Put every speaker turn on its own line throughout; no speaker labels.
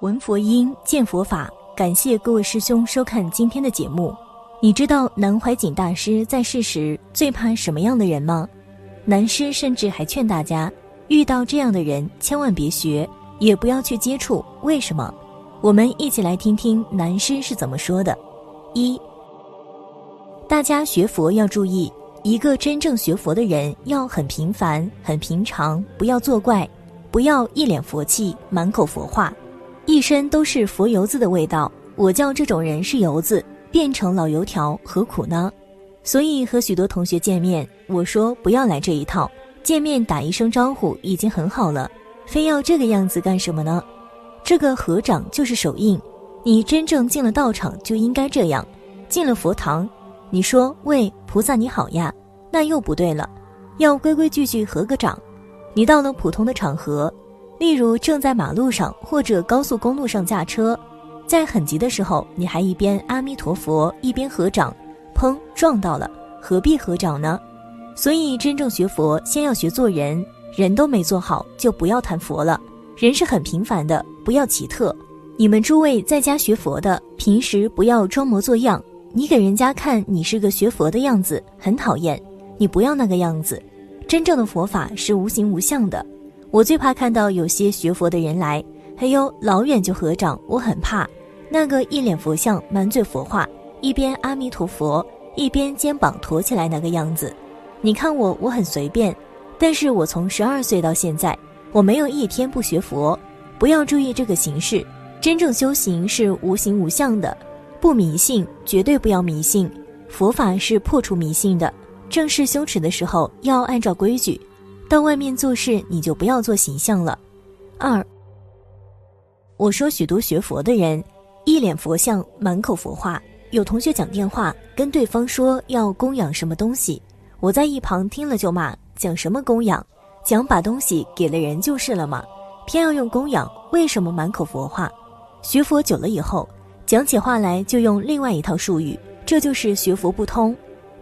闻佛音，见佛法。感谢各位师兄收看今天的节目。你知道南怀瑾大师在世时最怕什么样的人吗？南师甚至还劝大家，遇到这样的人千万别学，也不要去接触。为什么？我们一起来听听南师是怎么说的。一，大家学佛要注意，一个真正学佛的人要很平凡、很平常，不要作怪，不要一脸佛气、满口佛话。一身都是佛油子的味道，我叫这种人是油子，变成老油条何苦呢？所以和许多同学见面，我说不要来这一套，见面打一声招呼已经很好了，非要这个样子干什么呢？这个合掌就是手印，你真正进了道场就应该这样，进了佛堂，你说喂菩萨你好呀，那又不对了，要规规矩矩合个掌。你到了普通的场合。例如正在马路上或者高速公路上驾车，在很急的时候，你还一边阿弥陀佛一边合掌，砰撞到了，何必合掌呢？所以真正学佛，先要学做人，人都没做好，就不要谈佛了。人是很平凡的，不要奇特。你们诸位在家学佛的，平时不要装模作样，你给人家看你是个学佛的样子，很讨厌。你不要那个样子，真正的佛法是无形无相的。我最怕看到有些学佛的人来，哎呦老远就合掌，我很怕那个一脸佛像、满嘴佛话，一边阿弥陀佛，一边肩膀驼起来那个样子。你看我，我很随便，但是我从十二岁到现在，我没有一天不学佛。不要注意这个形式，真正修行是无形无相的，不迷信，绝对不要迷信。佛法是破除迷信的，正式修持的时候要按照规矩。到外面做事，你就不要做形象了。二，我说许多学佛的人，一脸佛像，满口佛话。有同学讲电话跟对方说要供养什么东西，我在一旁听了就骂：讲什么供养？讲把东西给了人就是了嘛，偏要用供养，为什么满口佛话？学佛久了以后，讲起话来就用另外一套术语，这就是学佛不通。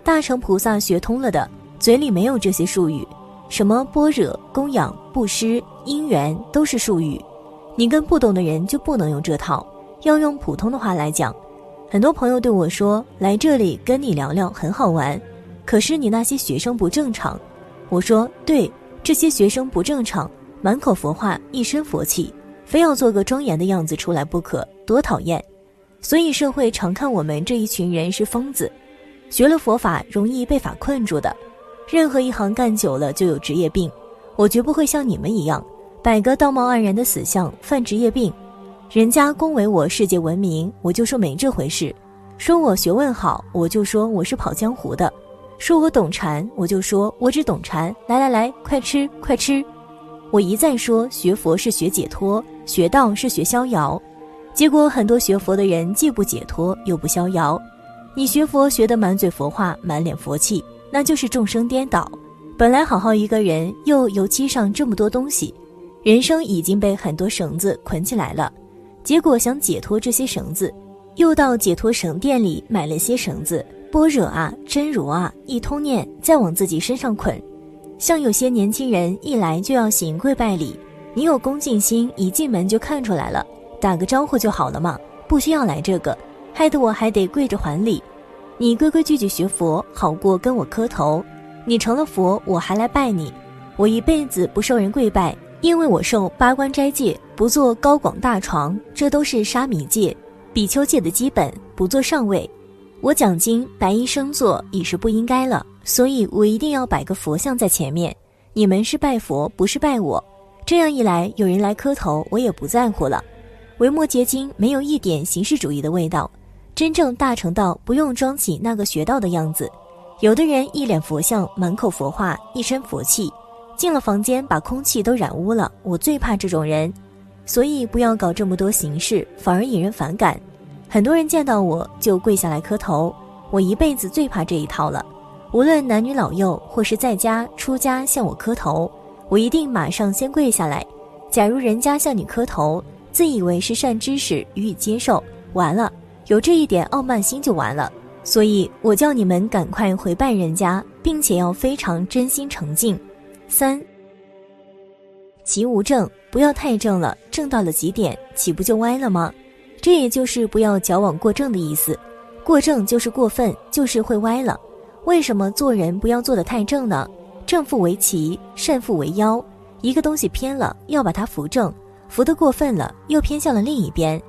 大乘菩萨学通了的，嘴里没有这些术语。什么般若、供养、布施、因缘都是术语，你跟不懂的人就不能用这套，要用普通的话来讲。很多朋友对我说：“来这里跟你聊聊很好玩，可是你那些学生不正常。”我说：“对，这些学生不正常，满口佛话，一身佛气，非要做个庄严的样子出来不可，多讨厌。所以社会常看我们这一群人是疯子，学了佛法容易被法困住的。”任何一行干久了就有职业病，我绝不会像你们一样摆个道貌岸然的死相犯职业病。人家恭维我世界闻名，我就说没这回事；说我学问好，我就说我是跑江湖的；说我懂禅，我就说我只懂禅。来来来，快吃快吃！我一再说学佛是学解脱，学道是学逍遥，结果很多学佛的人既不解脱又不逍遥。你学佛学得满嘴佛话，满脸佛气。那就是众生颠倒，本来好好一个人，又油漆上这么多东西，人生已经被很多绳子捆起来了，结果想解脱这些绳子，又到解脱绳店里买了些绳子，般若啊，真如啊，一通念，再往自己身上捆。像有些年轻人一来就要行跪拜礼，你有恭敬心，一进门就看出来了，打个招呼就好了嘛，不需要来这个，害得我还得跪着还礼。你规规矩矩学佛，好过跟我磕头。你成了佛，我还来拜你。我一辈子不受人跪拜，因为我受八关斋戒，不做高广大床，这都是沙弥戒、比丘戒的基本，不做上位。我讲经白衣生坐已是不应该了，所以我一定要摆个佛像在前面。你们是拜佛，不是拜我。这样一来，有人来磕头，我也不在乎了。维摩诘经没有一点形式主义的味道，真正大成到不用装起那个学道的样子。有的人一脸佛像，满口佛话，一身佛气，进了房间把空气都染污了。我最怕这种人，所以不要搞这么多形式，反而引人反感。很多人见到我就跪下来磕头，我一辈子最怕这一套了。无论男女老幼，或是在家出家向我磕头，我一定马上先跪下来。假如人家向你磕头，自以为是善知识予以接受，完了，有这一点傲慢心就完了。所以我叫你们赶快回拜人家，并且要非常真心诚敬。三，其无正，不要太正了，正到了极点，岂不就歪了吗？这也就是不要矫枉过正的意思，过正就是过分，就是会歪了。为什么做人不要做得太正呢？正负为奇，善负为妖。一个东西偏了，要把它扶正；扶得过分了，又偏向了另一边。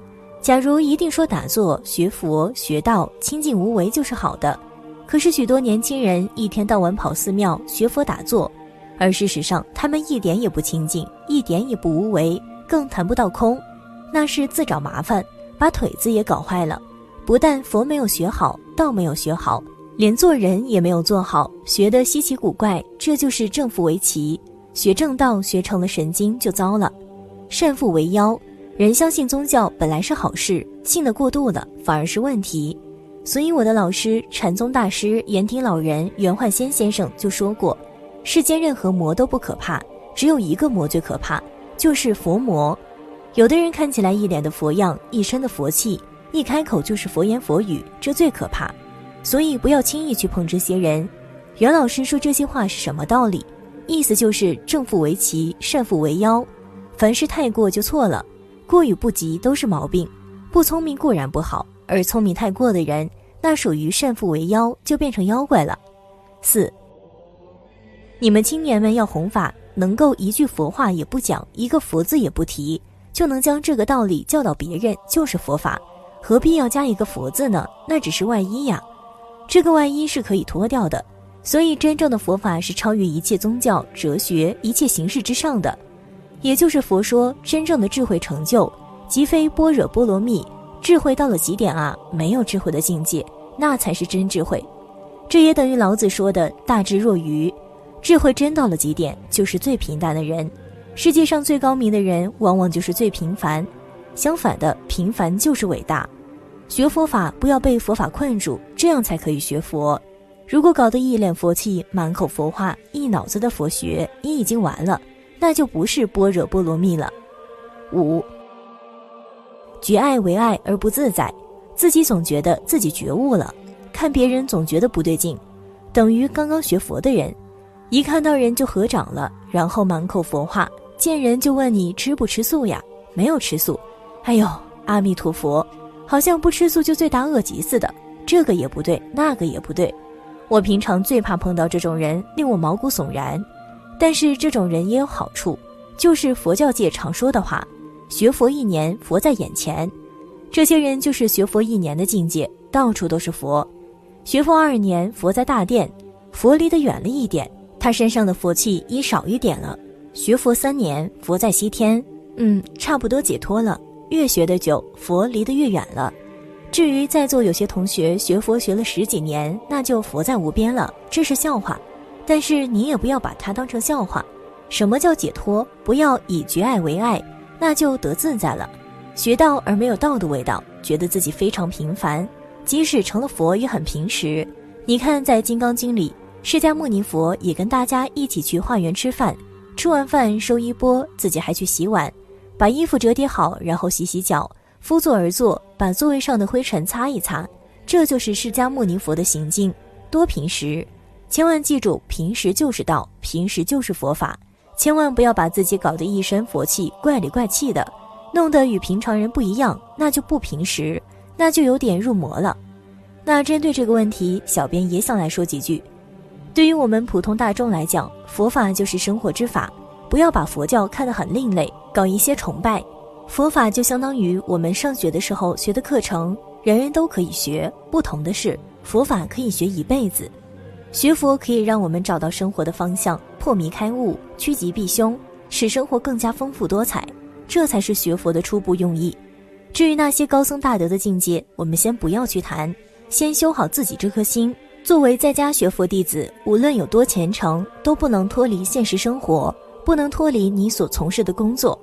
假如一定说打坐、学佛、学道、清净无为就是好的，可是许多年轻人一天到晚跑寺庙学佛打坐，而事实上他们一点也不清净，一点也不无为，更谈不到空，那是自找麻烦。把腿子也搞坏了，不但佛没有学好，道没有学好，连做人也没有做好，学得稀奇古怪，这就是正负为奇。学正道学成了神经就糟了，善负为妖。人相信宗教本来是好事，信得过度了反而是问题。所以我的老师禅宗大师延廷老人袁焕先先生就说过，世间任何魔都不可怕，只有一个魔最可怕，就是佛魔。有的人看起来一脸的佛样，一身的佛气，一开口就是佛言佛语，这最可怕。所以不要轻易去碰这些人。袁老师说这些话是什么道理？意思就是正负为奇，善负为妖。凡事太过就错了，过与不及都是毛病。不聪明固然不好，而聪明太过的人，那属于善负为妖，就变成妖怪了。四，你们青年们要弘法，能够一句佛话也不讲，一个佛字也不提。就能将这个道理教导别人，就是佛法，何必要加一个佛字呢？那只是外衣呀，这个外衣是可以脱掉的。所以，真正的佛法是超越一切宗教、哲学、一切形式之上的，也就是佛说真正的智慧成就，即非般若波罗蜜，智慧到了极点啊，没有智慧的境界，那才是真智慧。这也等于老子说的大智若愚，智慧真到了极点，就是最平淡的人。世界上最高明的人，往往就是最平凡。相反的，平凡就是伟大。学佛法不要被佛法困住，这样才可以学佛。如果搞得一脸佛气、满口佛话、一脑子的佛学，你已经完了，那就不是般若波罗蜜了。五，觉爱为爱而不自在，自己总觉得自己觉悟了，看别人总觉得不对劲，等于刚刚学佛的人，一看到人就合掌了，然后满口佛话。见人就问你吃不吃素呀？没有吃素。哎呦，阿弥陀佛，好像不吃素就罪大恶极似的。这个也不对，那个也不对。我平常最怕碰到这种人，令我毛骨悚然。但是这种人也有好处，就是佛教界常说的话：学佛一年，佛在眼前。这些人就是学佛一年的境界，到处都是佛；学佛二年，佛在大殿，佛离得远了一点，他身上的佛气已少一点了。学佛三年，佛在西天，嗯，差不多解脱了。越学得久，佛离得越远了。至于在座有些同学学佛学了十几年，那就佛在无边了，这是笑话。但是你也不要把它当成笑话。什么叫解脱？不要以觉爱为爱，那就得自在了。学道而没有道的味道，觉得自己非常平凡，即使成了佛也很平实。你看，在《金刚经》里，释迦牟尼佛也跟大家一起去化缘吃饭。吃完饭收衣钵，自己还去洗碗，把衣服折叠好，然后洗洗脚，敷座而坐，把座位上的灰尘擦一擦。这就是释迦牟尼佛的行径，多平时。千万记住，平时就是道，平时就是佛法。千万不要把自己搞得一身佛气，怪里怪气的，弄得与平常人不一样，那就不平时，那就有点入魔了。那针对这个问题，小编也想来说几句。对于我们普通大众来讲，佛法就是生活之法，不要把佛教看得很另类，搞一些崇拜。佛法就相当于我们上学的时候学的课程，人人都可以学。不同的是，佛法可以学一辈子。学佛可以让我们找到生活的方向，破迷开悟，趋吉避凶，使生活更加丰富多彩。这才是学佛的初步用意。至于那些高僧大德的境界，我们先不要去谈，先修好自己这颗心。作为在家学佛弟子，无论有多虔诚，都不能脱离现实生活，不能脱离你所从事的工作。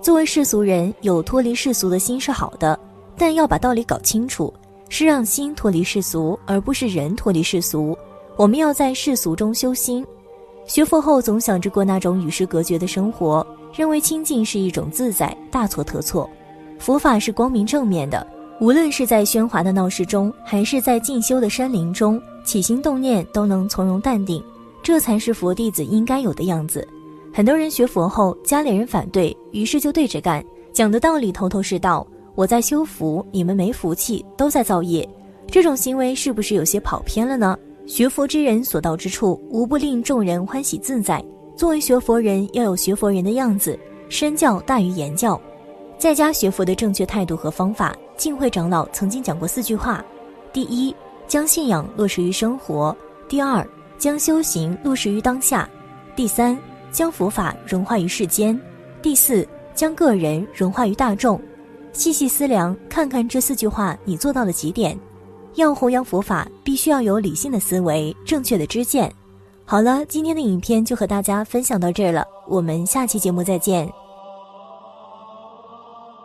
作为世俗人，有脱离世俗的心是好的，但要把道理搞清楚，是让心脱离世俗，而不是人脱离世俗。我们要在世俗中修心。学佛后总想着过那种与世隔绝的生活，认为清净是一种自在，大错特错。佛法是光明正面的，无论是在喧哗的闹市中，还是在静修的山林中，起心动念都能从容淡定，这才是佛弟子应该有的样子。很多人学佛后，家里人反对，于是就对着干，讲的道理头头是道。我在修福，你们没福气，都在造业。这种行为是不是有些跑偏了呢？学佛之人所到之处，无不令众人欢喜自在。作为学佛人，要有学佛人的样子，身教大于言教。在家学佛的正确态度和方法，净慧长老曾经讲过四句话：第一，将信仰落实于生活；第二，将修行落实于当下；第三，将佛法融化于世间；第四，将个人融化于大众。细细思量，看看这四句话你做到了几点？要弘扬佛法，必须要有理性的思维、正确的知见。好了，今天的影片就和大家分享到这儿了，我们下期节目再见。